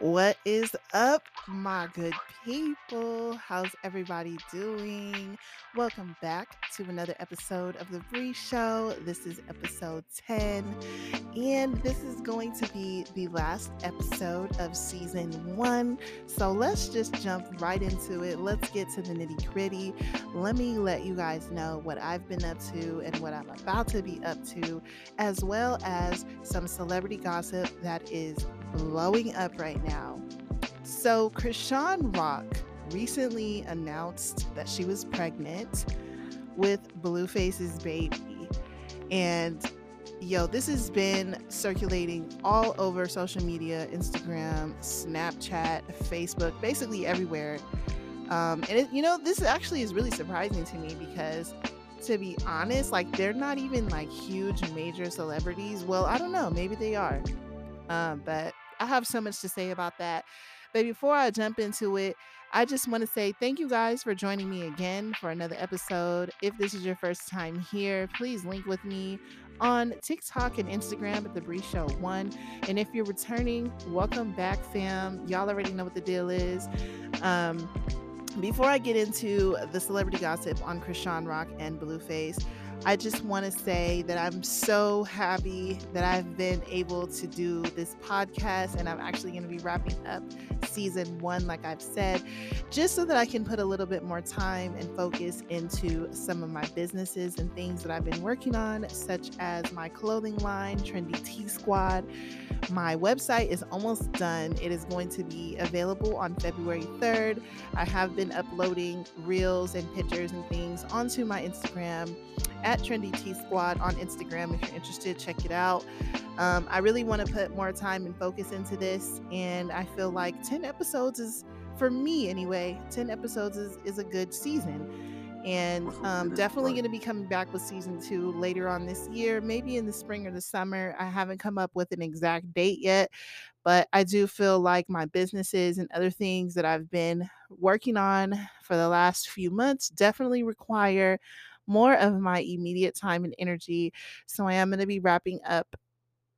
What is up, my good people? How's everybody doing? Welcome back to another episode of The Bre Show. This is episode 10, and this is going to be the last episode of season one. So let's just jump right into it. Let's get to the nitty gritty. Let me let you guys know what I've been up to and what I'm about to be up to, as well as some celebrity gossip that is blowing up right now. So, Chrisean Rock recently announced that she was pregnant with Blueface's baby. And yo, this has been circulating all over social media Instagram, Snapchat, Facebook, basically everywhere. Um, and it, you know, this actually is really surprising to me because to be honest, like they're not even like huge major celebrities. Well, I don't know, maybe they are. Um, but I have so much to say about that. But before I jump into it, I just want to say thank you guys for joining me again for another episode. If this is your first time here, please link with me on TikTok and Instagram at the Bre Show One. And if you're returning, welcome back, fam. Y'all already know what the deal is. Um, before I get into the celebrity gossip on Chrisean Rock and Blueface, I just want to say that I'm so happy that I've been able to do this podcast and I'm actually going to be wrapping up season one, like I've said, just so that I can put a little bit more time and focus into some of my businesses and things that I've been working on, such as my clothing line, Trendy Tea Squad. My website is almost done. It is going to be available on February 3rd. I have been uploading reels and pictures and things onto my Instagram at Trendy Tea Squad on Instagram. If you're interested, check it out. Um, I really want to put more time and focus into this, and I feel like 10 episodes is, for me anyway, 10 episodes is, is a good season. And um, definitely going to be coming back with season two later on this year, maybe in the spring or the summer. I haven't come up with an exact date yet, but I do feel like my businesses and other things that I've been working on for the last few months definitely require more of my immediate time and energy. So I am going to be wrapping up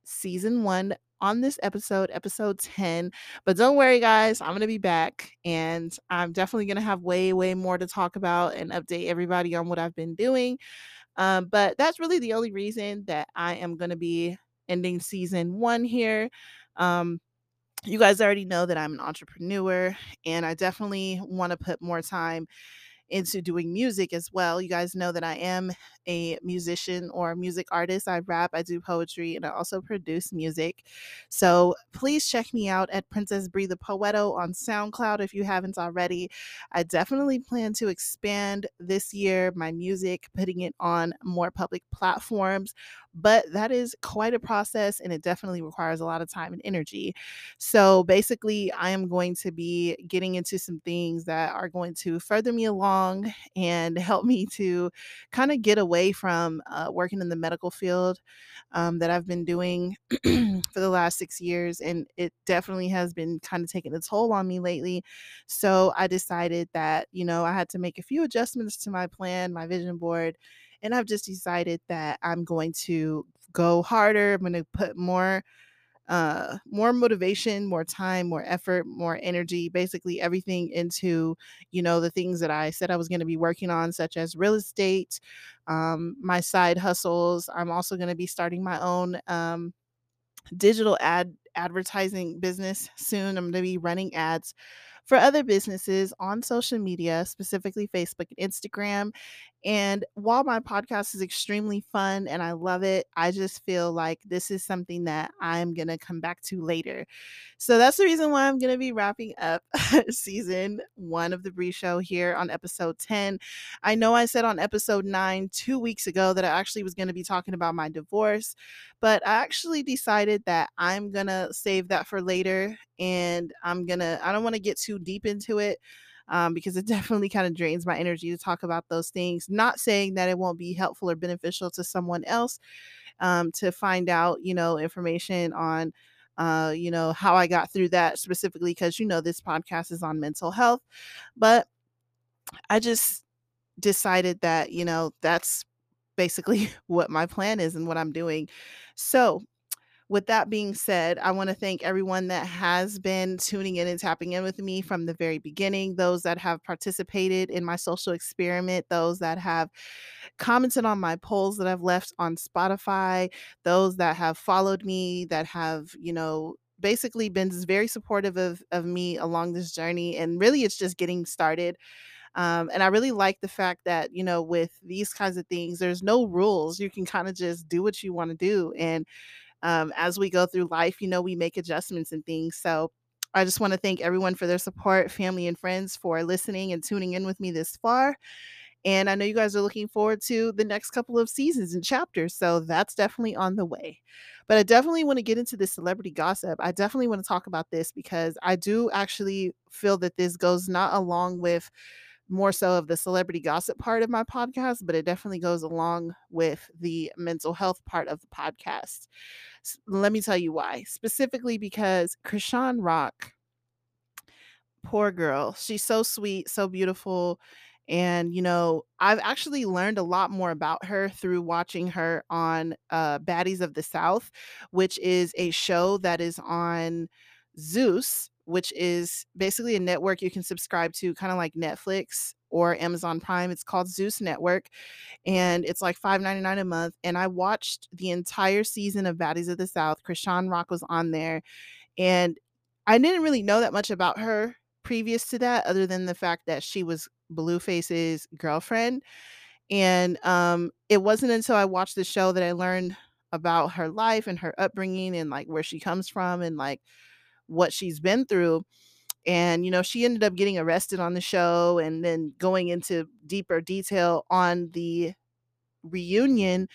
season one on this episode, episode 10. But don't worry, guys, I'm going to be back and I'm definitely going to have way, way more to talk about and update everybody on what I've been doing. Um, but that's really the only reason that I am going to be ending season one here. Um, you guys already know that I'm an entrepreneur and I definitely want to put more time into doing music as well. You guys know that I am a musician or music artist. I rap, I do poetry, and I also produce music. So please check me out at Princess Bree the Poeto on SoundCloud if you haven't already. I definitely plan to expand this year my music, putting it on more public platforms, but that is quite a process and it definitely requires a lot of time and energy. So basically, I am going to be getting into some things that are going to further me along and help me to kind of get away from uh, working in the medical field um, that I've been doing for the last six years. And it definitely has been kind of taking a toll on me lately. So I decided that, you know, I had to make a few adjustments to my plan, my vision board. And I've just decided that I'm going to go harder. I'm going to put more uh, more motivation, more time, more effort, more energy, basically everything into, you know, the things that I said I was going to be working on, such as real estate, um, my side hustles. I'm also going to be starting my own um, digital ad advertising business soon. I'm going to be running ads for other businesses on social media, specifically Facebook and Instagram. And while my podcast is extremely fun and I love it, I just feel like this is something that I'm going to come back to later. So that's the reason why I'm going to be wrapping up season one of The Bre Show here on episode 10. I know I said on episode nine two weeks ago that I actually was going to be talking about my divorce, but I actually decided that I'm going to save that for later and I'm going to, I don't want to get too deep into it um, because it definitely kind of drains my energy to talk about those things. Not saying that it won't be helpful or beneficial to someone else um, to find out, you know, information on. Uh, you know, how I got through that specifically because, you know, this podcast is on mental health. But I just decided that, you know, that's basically what my plan is and what I'm doing. So, with that being said, I want to thank everyone that has been tuning in and tapping in with me from the very beginning, those that have participated in my social experiment, those that have commented on my polls that I've left on Spotify, those that have followed me, that have, you know, basically been very supportive of of me along this journey and really it's just getting started um, and I really like the fact that, you know, with these kinds of things, there's no rules. You can kind of just do what you want to do. And um, as we go through life, you know, we make adjustments and things. So I just want to thank everyone for their support, family and friends for listening and tuning in with me this far. And I know you guys are looking forward to the next couple of seasons and chapters. So that's definitely on the way. But I definitely want to get into this celebrity gossip. I definitely want to talk about this because I do actually feel that this goes not along with more so of the celebrity gossip part of my podcast, but it definitely goes along with the mental health part of the podcast. Let me tell you why. Specifically because Chrisean Rock, poor girl, she's so sweet, so beautiful. And, you know, I've actually learned a lot more about her through watching her on uh, Baddies of the South, which is a show that is on Zeus, which is basically a network you can subscribe to, kind of like Netflix or Amazon Prime. It's called Zeus Network, and it's like $5.99 a month. And I watched the entire season of Baddies of the South. Chrisean Rock was on there, and I didn't really know that much about her previous to that, other than the fact that she was Blueface's girlfriend. And um, it wasn't until I watched the show that I learned about her life and her upbringing and like where she comes from and like what she's been through. And, you know, she ended up getting arrested on the show and then going into deeper detail on the reunion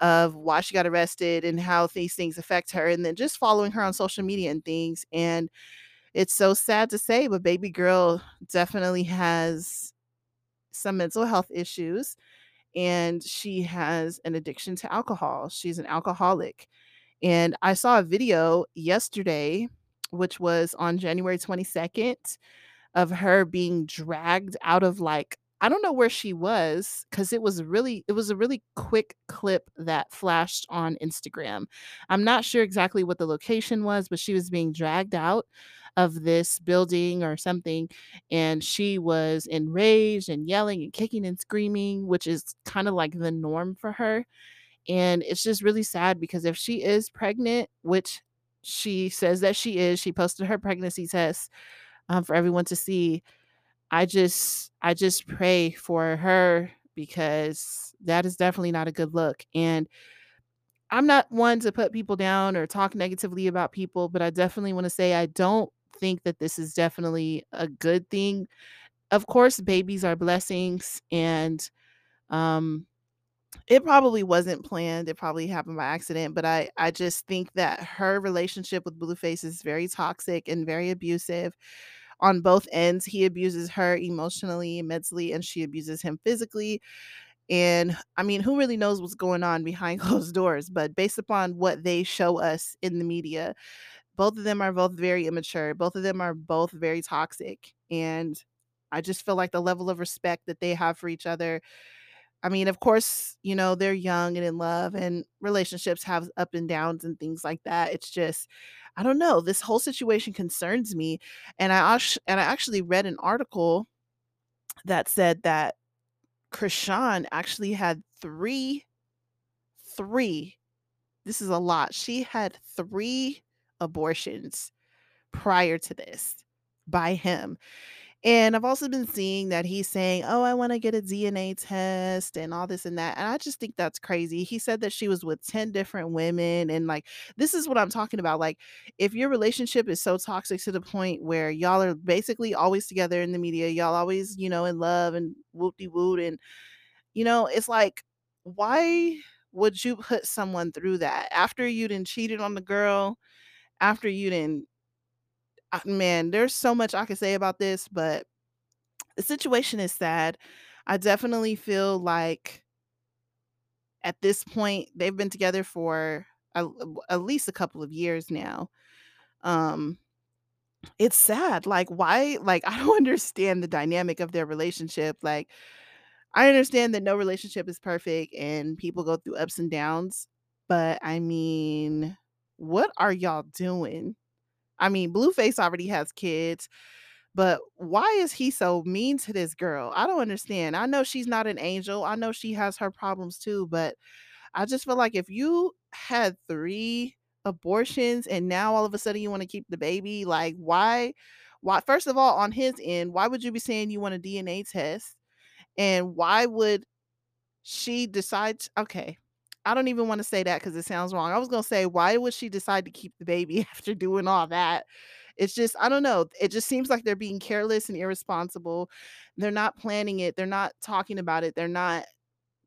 of why she got arrested and how these things affect her, and then just following her on social media and things. And it's so sad to say, but baby girl definitely has some mental health issues and she has an addiction to alcohol. She's an alcoholic. And I saw a video yesterday, which was on January 22nd, of her being dragged out of like I don't know where she was cuz it was really it was a really quick clip that flashed on Instagram. I'm not sure exactly what the location was, but she was being dragged out of this building or something and she was enraged and yelling and kicking and screaming, which is kind of like the norm for her. And it's just really sad because if she is pregnant, which she says that she is, she posted her pregnancy test um, for everyone to see. I just I just pray for her because that is definitely not a good look. And I'm not one to put people down or talk negatively about people, but I definitely want to say I don't think that this is definitely a good thing. Of course, babies are blessings and um it probably wasn't planned. It probably happened by accident, but I I just think that her relationship with Blueface is very toxic and very abusive on both ends. He abuses her emotionally, mentally, and she abuses him physically. And I mean, who really knows what's going on behind closed doors? But based upon what they show us in the media, both of them are both very immature. Both of them are both very toxic. And I just feel like the level of respect that they have for each other I mean, of course, you know, they're young and in love and relationships have up and downs and things like that. It's just I don't know, this whole situation concerns me and I and I actually read an article that said that Chrisean actually had 3 3 this is a lot. She had 3 abortions prior to this by him. And I've also been seeing that he's saying, "Oh, I wanna get a DNA test and all this and that," and I just think that's crazy. He said that she was with 10 different women, and, like, this is what I'm talking about, like, if your relationship is so toxic to the point where y'all are basically always together in the media, y'all always, you know, in love and whoop-de-woot, and, you know, it's like, why would you put someone through that? After you done cheated on the girl, after you done uh, man, there's so much I could say about this, but the situation is sad. I definitely feel like at this point they've been together for a, at least a couple of years now. Um, it's sad. Like, why? Like, I don't understand the dynamic of their relationship. Like, I understand that no relationship is perfect and people go through ups and downs, but I mean, what are y'all doing? I mean, Blueface already has kids, but why is he so mean to this girl? I don't understand. I know she's not an angel. I know she has her problems too, but I just feel like if you had 3 abortions and now all of a sudden you wanna keep the baby, like, why why first of all, on his end, why would you be saying you want a DNA test? And why would she decide okay, I don't even wanna say that because it sounds wrong. I was gonna say, why would she decide to keep the baby after doing all that? It's just I don't know, it just seems like they're being careless and irresponsible. They're not planning it, they're not talking about it, they're not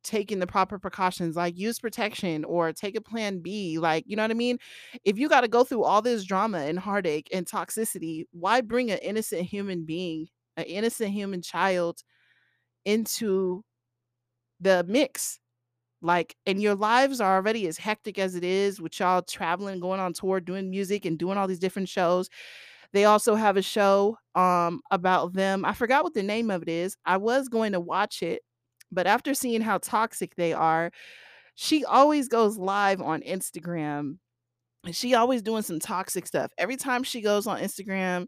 taking the proper precautions, like use protection or take a plan B, like, you know what I mean? If you gotta go through all this drama and heartache and toxicity, why bring an innocent human being, an innocent human child into the mix? Like, and your lives are already as hectic as it is with y'all traveling, going on tour, doing music, and doing all these different shows. They also have a show, um, about them. I forgot what the name of it is. I was going to watch it, but after seeing how toxic they are, she always goes live on Instagram, and she always doing some toxic stuff. Every time she goes on Instagram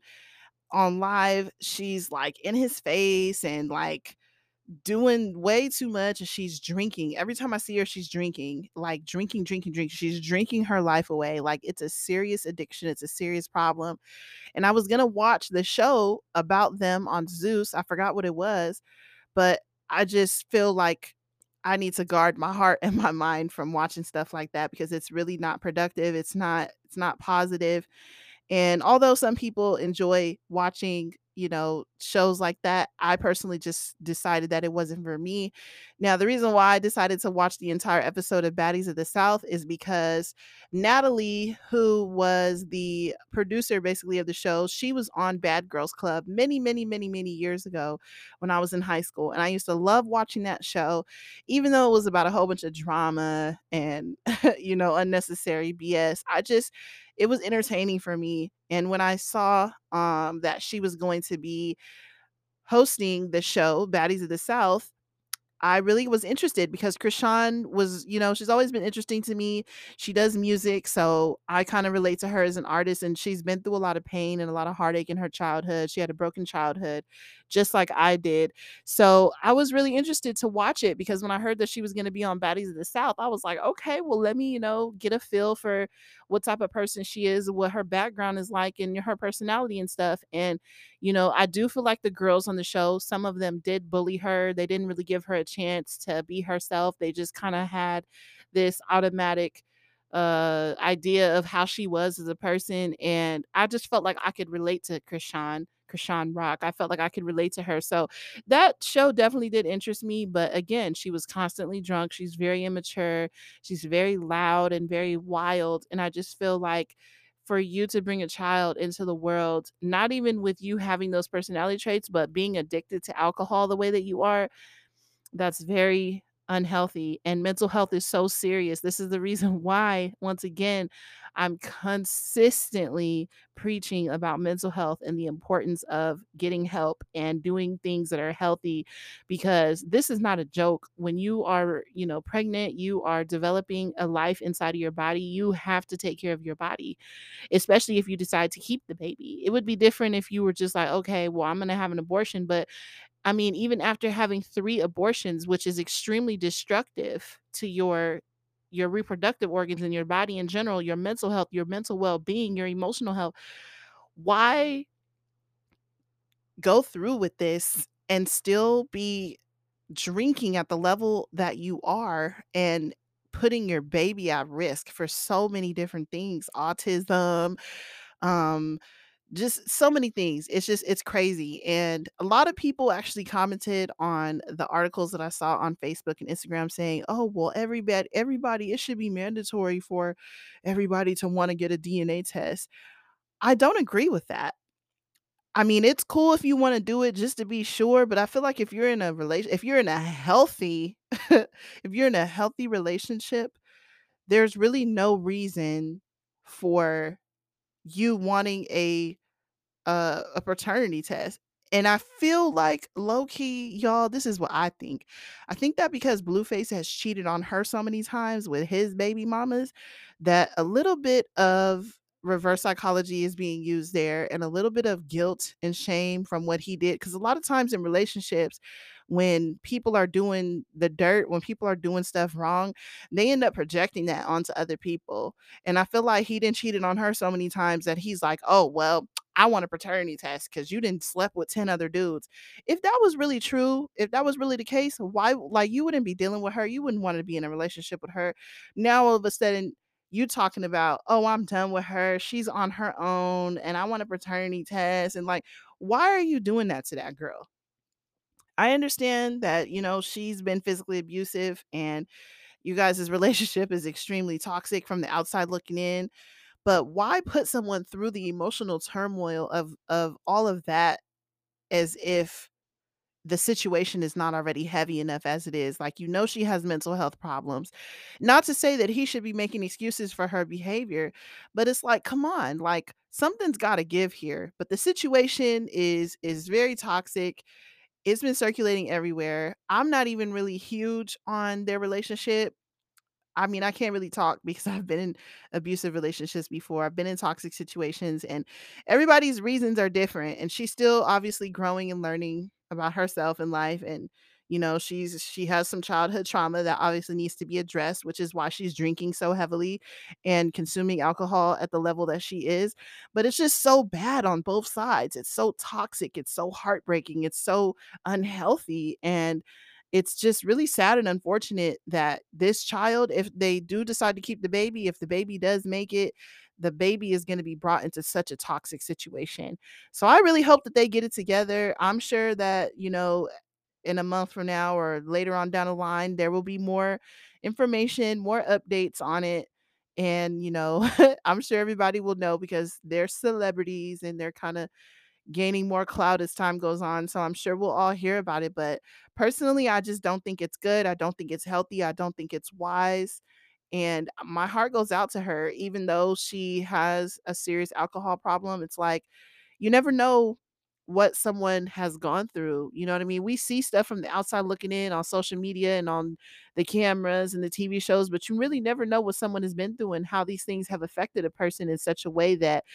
on live, she's, like, in his face and, like, doing way too much, and she's drinking. Every time I see her, she's drinking, like, drinking, drinking, drinking. She's drinking her life away, like, it's a serious addiction, it's a serious problem, and I was gonna watch the show about them on Zeus, I forgot what it was, but I just feel like I need to guard my heart and my mind from watching stuff like that because it's really not productive, it's not it's not positive, and although some people enjoy watching, you know, shows like that, I personally just decided that it wasn't for me. Now, the reason why I decided to watch the entire episode of Baddies of the South is because Natalie, who was the producer basically of the show, she was on Bad Girls Club many, many, many, many years ago when I was in high school, and I used to love watching that show, even though it was about a whole bunch of drama and, you know, unnecessary BS. I just it was entertaining for me, and when I saw, um, that she was going to be hosting the show, Baddies of the South, I really was interested because Chrisean was you know, she's always been interesting to me. She does music, so I kinda relate to her as an artist, and she's been through a lot of pain and a lot of heartache in her childhood. She had a broken childhood just like I did. So, I was really interested to watch it because when I heard that she was gonna be on Baddies of the South, I was like, "Okay, well, let me, you know, get a feel for what type of person she is, what her background is like, and her personality and stuff." And, you know, I do feel like the girls on the show, some of them did bully her, they didn't really give her a chance to be herself, they just kinda had this automatic, uh, idea of how she was as a person, and I just felt like I could relate to Chrisean Chrisean Rock. I felt like I could relate to her, so that show definitely did interest me, but again, she was constantly drunk, she's very immature, she's very loud and very wild, and I just feel like for you to bring a child into the world, not even with you having those personality traits, but being addicted to alcohol the way that you are, that's very unhealthy, and mental health is so serious. This is the reason why, once again, I'm consistently preaching about mental health and the importance of getting help and doing things that are healthy because this is not a joke. When you are, you know, pregnant, you are developing a life inside of your body, you have to take care of your body, especially if you decide to keep the baby. It would be different if you were just like, "Okay, well, I'm gonna have an abortion," but, I mean, even after having 3 abortions, which is extremely destructive to your your reproductive organs and your body in general, your mental health, your mental well-being, your emotional health, why go through with this and still be drinking at the level that you are and putting your baby at risk for so many different things, autism, um, just so many things. It's just it's crazy, and a lot of people actually commented on the articles that I saw on Facebook and Instagram saying, "Oh, well, everybod everybody it should be mandatory for everybody to wanna get a DNA test." I don't agree with that. I mean, it's cool if you wanna do it just to be sure, but I feel like if you're in a relation if you're in a healthy if you're in a healthy relationship, there's really no reason for you wanting a a a paternity test. And I feel like low key, y'all, this is what I think. I think that because Blueface has cheated on her so many times with his baby mamas, that a little bit of reverse psychology is being used there and a little bit of guilt and shame from what he did. Because a lot of times in relationships, when people are doing the dirt, when people are doing stuff wrong, they end up projecting that onto other people. And I feel like he didn't cheated on her so many times that he's like, oh, well, I want a paternity test because you didn't slept with 10 other dudes. If that was really true, if that was really the case, why like you wouldn't be dealing with her. You wouldn't want to be in a relationship with her. Now all of a sudden you talking about, oh, I'm done with her. She's on her own and I want a paternity test. And like, why are you doing that to that girl? I understand that, you know, she's been physically abusive and you guys' relationship is extremely toxic from the outside looking in. But why put someone through the emotional turmoil of of all of that as if the situation is not already heavy enough as it is? Like, you know, she has mental health problems. Not to say that he should be making excuses for her behavior, but it's like, come on, like something's got to give here. But the situation is is very toxic. It's been circulating everywhere. I'm not even really huge on their relationship I mean, I can't really talk because I've been in abusive relationships before. I've been in toxic situations and everybody's reasons are different and she's still obviously growing and learning about herself and life and you know, she's she has some childhood trauma that obviously needs to be addressed, which is why she's drinking so heavily and consuming alcohol at the level that she is. But it's just so bad on both sides. It's so toxic, it's so heartbreaking, it's so unhealthy and it's just really sad and unfortunate that this child, if they do decide to keep the baby, if the baby does make it, the baby is going to be brought into such a toxic situation. So I really hope that they get it together. I'm sure that, you know, in a month from now or later on down the line, there will be more information, more updates on it. And, you know, I'm sure everybody will know because they're celebrities and they're kind of gaining more clout as time goes on. So I'm sure we'll all hear about it. But personally, I just don't think it's good. I don't think it's healthy. I don't think it's wise. And my heart goes out to her, even though she has a serious alcohol problem. It's like you never know what someone has gone through. You know what I mean? We see stuff from the outside looking in on social media and on the cameras and the TV shows, but you really never know what someone has been through and how these things have affected a person in such a way that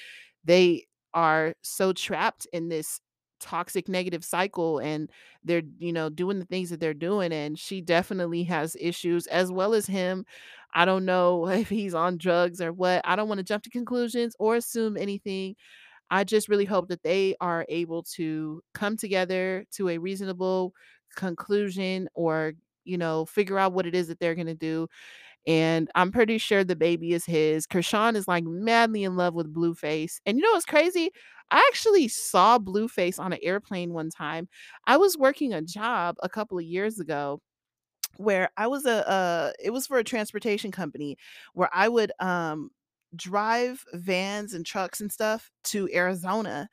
they are so trapped in this toxic negative cycle and they're you know doing the things that they're doing and she definitely has issues as well as him. I don't know if he's on drugs or what i don't want to jump to conclusions or assume anything. I just really hope that they are able to come together to a reasonable conclusion or you know figure out what it is that they're going to do and I'm pretty sure the baby is his. Chrisean is like madly in love with Blueface. And you know what's crazy? I actually saw Blueface on an airplane one time. I was working a job a couple of years ago where I was a uh it was for a transportation company where I would um drive vans and trucks and stuff to Arizona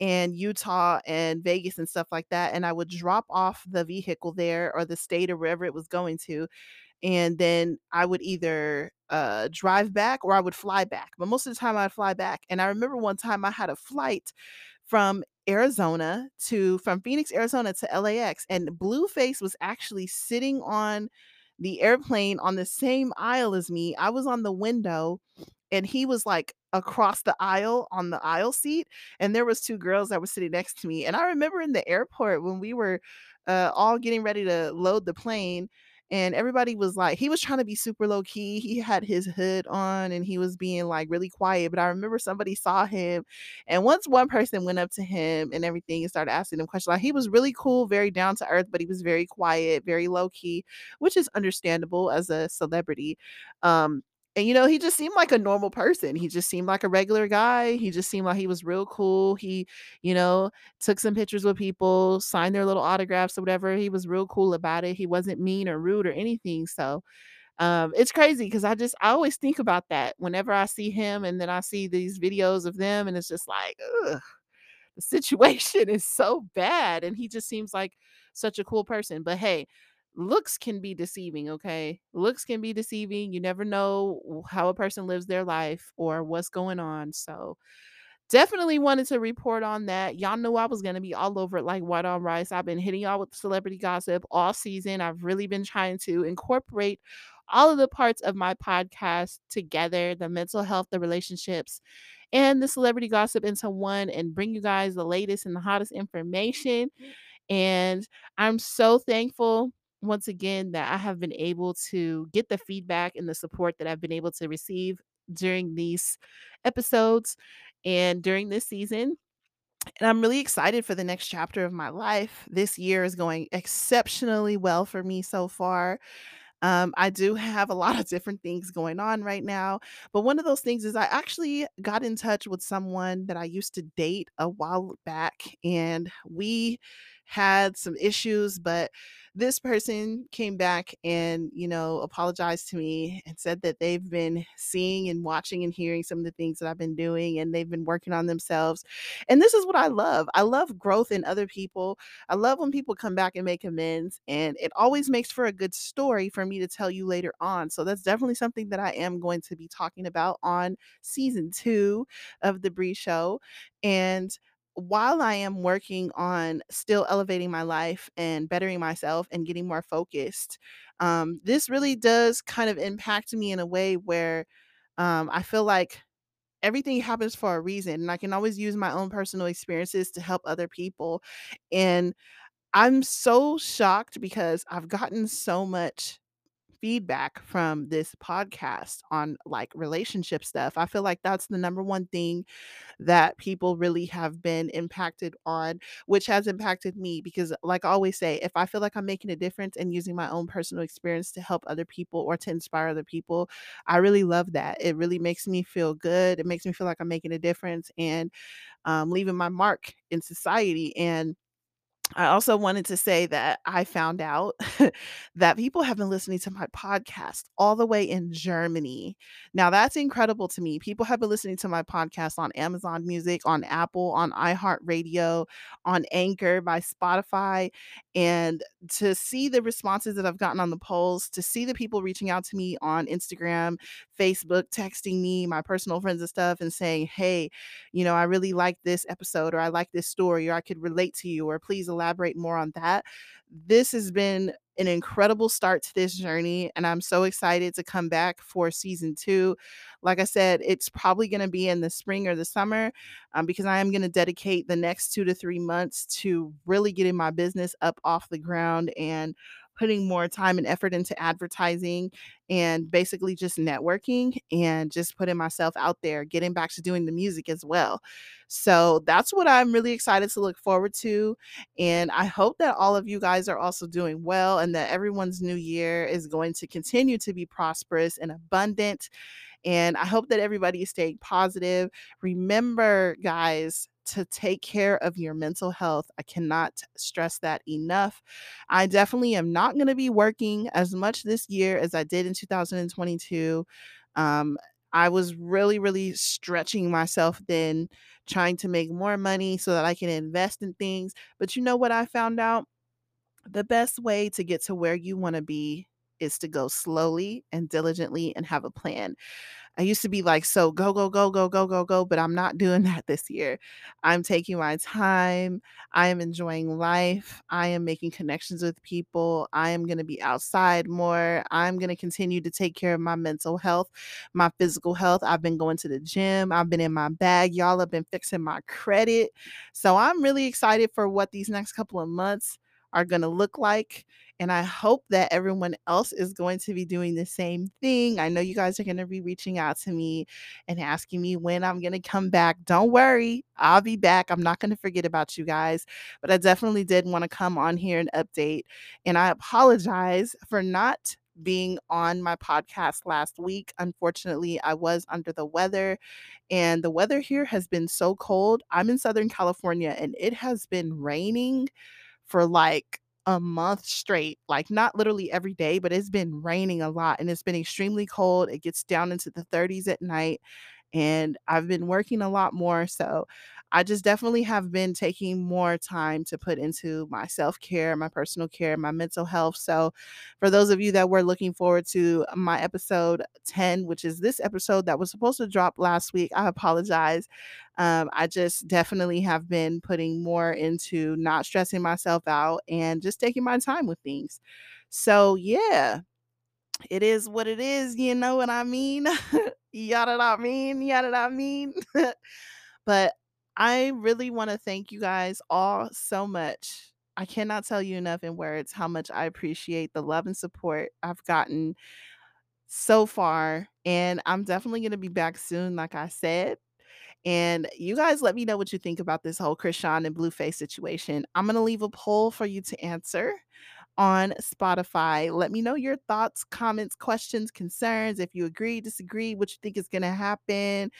and Utah and Vegas and stuff like that and I would drop off the vehicle there or the state or wherever it was going to and then I would either uh, drive back or I would fly back. But most of the time I'd fly back. And I remember one time I had a flight from Arizona to from Phoenix, Arizona to LAX, and Blueface was actually sitting on the airplane on the same aisle as me. I was on the window and he was like across the aisle on the aisle seat and there was two girls that were sitting next to me and i remember in the airport when we were uh, all getting ready to load the plane and everybody was like he was trying to be super low key. He had his hood on and he was being like really quiet. But I remember somebody saw him, and once one person went up to him and everything and started asking him questions, like he was really cool, very down to earth, but he was very quiet, very low key, which is understandable as a celebrity. Um, and you know, he just seemed like a normal person. He just seemed like a regular guy. He just seemed like he was real cool. He, you know, took some pictures with people, signed their little autographs or whatever. He was real cool about it. He wasn't mean or rude or anything. So um, it's crazy because I just I always think about that whenever I see him and then I see these videos of them and it's just like, ugh, the situation is so bad. And he just seems like such a cool person. But hey, looks can be deceiving, okay? Looks can be deceiving. You never know how a person lives their life or what's going on. So definitely wanted to report on that. Y'all knew I was gonna be all over it like white on rice. I've been hitting y'all with celebrity gossip all season. I've really been trying to incorporate all of the parts of my podcast together the mental health, the relationships, and the celebrity gossip into one and bring you guys the latest and the hottest information. And I'm so thankful once again that I have been able to get the feedback and the support that I've been able to receive during these episodes and during this season. And I'm really excited for the next chapter of my life. This year is going exceptionally well for me so far. Um, I do have a lot of different things going on right now, but one of those things is I actually got in touch with someone that I used to date a while back, and we had some issues, but this person came back and, you know, apologized to me and said that they've been seeing and watching and hearing some of the things that I've been doing and they've been working on themselves. And this is what I love. I love growth in other people. I love when people come back and make amends, and it always makes for a good story for me to tell you later on. So that's definitely something that I am going to be talking about on season two of The Bre Show. And while I am working on still elevating my life and bettering myself and getting more focused, um, this really does kind of impact me in a way where um, I feel like everything happens for a reason. And I can always use my own personal experiences to help other people. And I'm so shocked because I've gotten so much feedback from this podcast on like relationship stuff. I feel like that's the number one thing that people really have been impacted on, which has impacted me because, like I always say, if I feel like I'm making a difference and using my own personal experience to help other people or to inspire other people, I really love that. It really makes me feel good. It makes me feel like I'm making a difference and um, leaving my mark in society. And I also wanted to say that I found out that people have been listening to my podcast all the way in Germany. Now, that's incredible to me. People have been listening to my podcast on Amazon Music, on Apple, on iHeartRadio, on Anchor, by Spotify. And to see the responses that I've gotten on the polls, to see the people reaching out to me on Instagram, Facebook, texting me, my personal friends and stuff, and saying, hey, you know, I really like this episode, or I like this story, or I could relate to you, or please elaborate more on that. This has been an incredible start to this journey, and I'm so excited to come back for season two. Like I said, it's probably going to be in the spring or the summer um, because I am going to dedicate the next two to three months to really getting my business up off the ground and putting more time and effort into advertising and basically just networking and just putting myself out there, getting back to doing the music as well. So that's what I'm really excited to look forward to. And I hope that all of you guys are also doing well and that everyone's new year is going to continue to be prosperous and abundant. And I hope that everybody is staying positive. Remember, guys, to take care of your mental health. I cannot stress that enough. I definitely am not going to be working as much this year as I did in 2022. Um, I was really, really stretching myself then, trying to make more money so that I can invest in things. But you know what I found out? The best way to get to where you want to be is to go slowly and diligently and have a plan. I used to be like, so go, go, go, go, go, go, go, but I'm not doing that this year. I'm taking my time. I am enjoying life. I am making connections with people. I am going to be outside more. I'm going to continue to take care of my mental health, my physical health. I've been going to the gym. I've been in my bag. Y'all have been fixing my credit. So I'm really excited for what these next couple of months are going to look like. And I hope that everyone else is going to be doing the same thing. I know you guys are going to be reaching out to me and asking me when I'm going to come back. Don't worry, I'll be back. I'm not going to forget about you guys. But I definitely did want to come on here and update. And I apologize for not being on my podcast last week. Unfortunately, I was under the weather, and the weather here has been so cold. I'm in Southern California, and it has been raining for like a month straight, like not literally every day, but it's been raining a lot and it's been extremely cold. It gets down into the 30s at night. and I've been working a lot more. So I just definitely have been taking more time to put into my self care, my personal care, my mental health. So, for those of you that were looking forward to my episode 10, which is this episode that was supposed to drop last week, I apologize. Um, I just definitely have been putting more into not stressing myself out and just taking my time with things. So, yeah, it is what it is. You know what I mean? yada, I mean, yada, I mean. But I really want to thank you guys all so much. I cannot tell you enough in words how much I appreciate the love and support I've gotten so far. And I'm definitely going to be back soon, like I said. And you guys let me know what you think about this whole Chrisean and Blueface situation. I'm going to leave a poll for you to answer on Spotify. Let me know your thoughts, comments, questions, concerns. If you agree, disagree, what you think is going to happen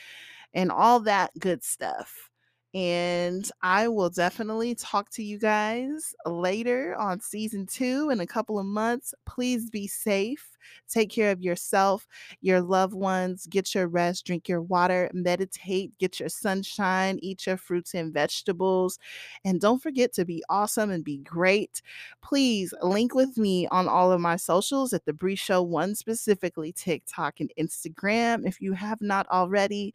and all that good stuff. And I will definitely talk to you guys later on season two in a couple of months. Please be safe. Take care of yourself, your loved ones. Get your rest, drink your water, meditate, get your sunshine, eat your fruits and vegetables. And don't forget to be awesome and be great. Please link with me on all of my socials at The Bre Show, one specifically TikTok and Instagram if you have not already.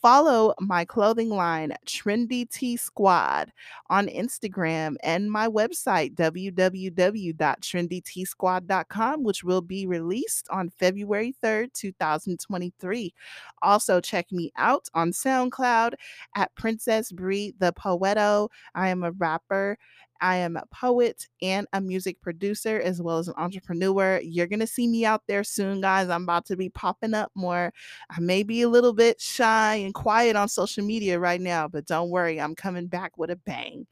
Follow my clothing line, Trendy Tea Squad, on Instagram and my website, www.trendyteasquad.com, which will be released on February 3rd, 2023. Also, check me out on SoundCloud at Princess Bree the Poeto. I am a rapper I am a poet and a music producer as well as an entrepreneur. You're going to see me out there soon, guys. I'm about to be popping up more. I may be a little bit shy and quiet on social media right now, but don't worry, I'm coming back with a bang.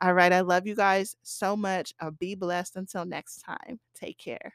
All right. I love you guys so much. I'll be blessed until next time. Take care.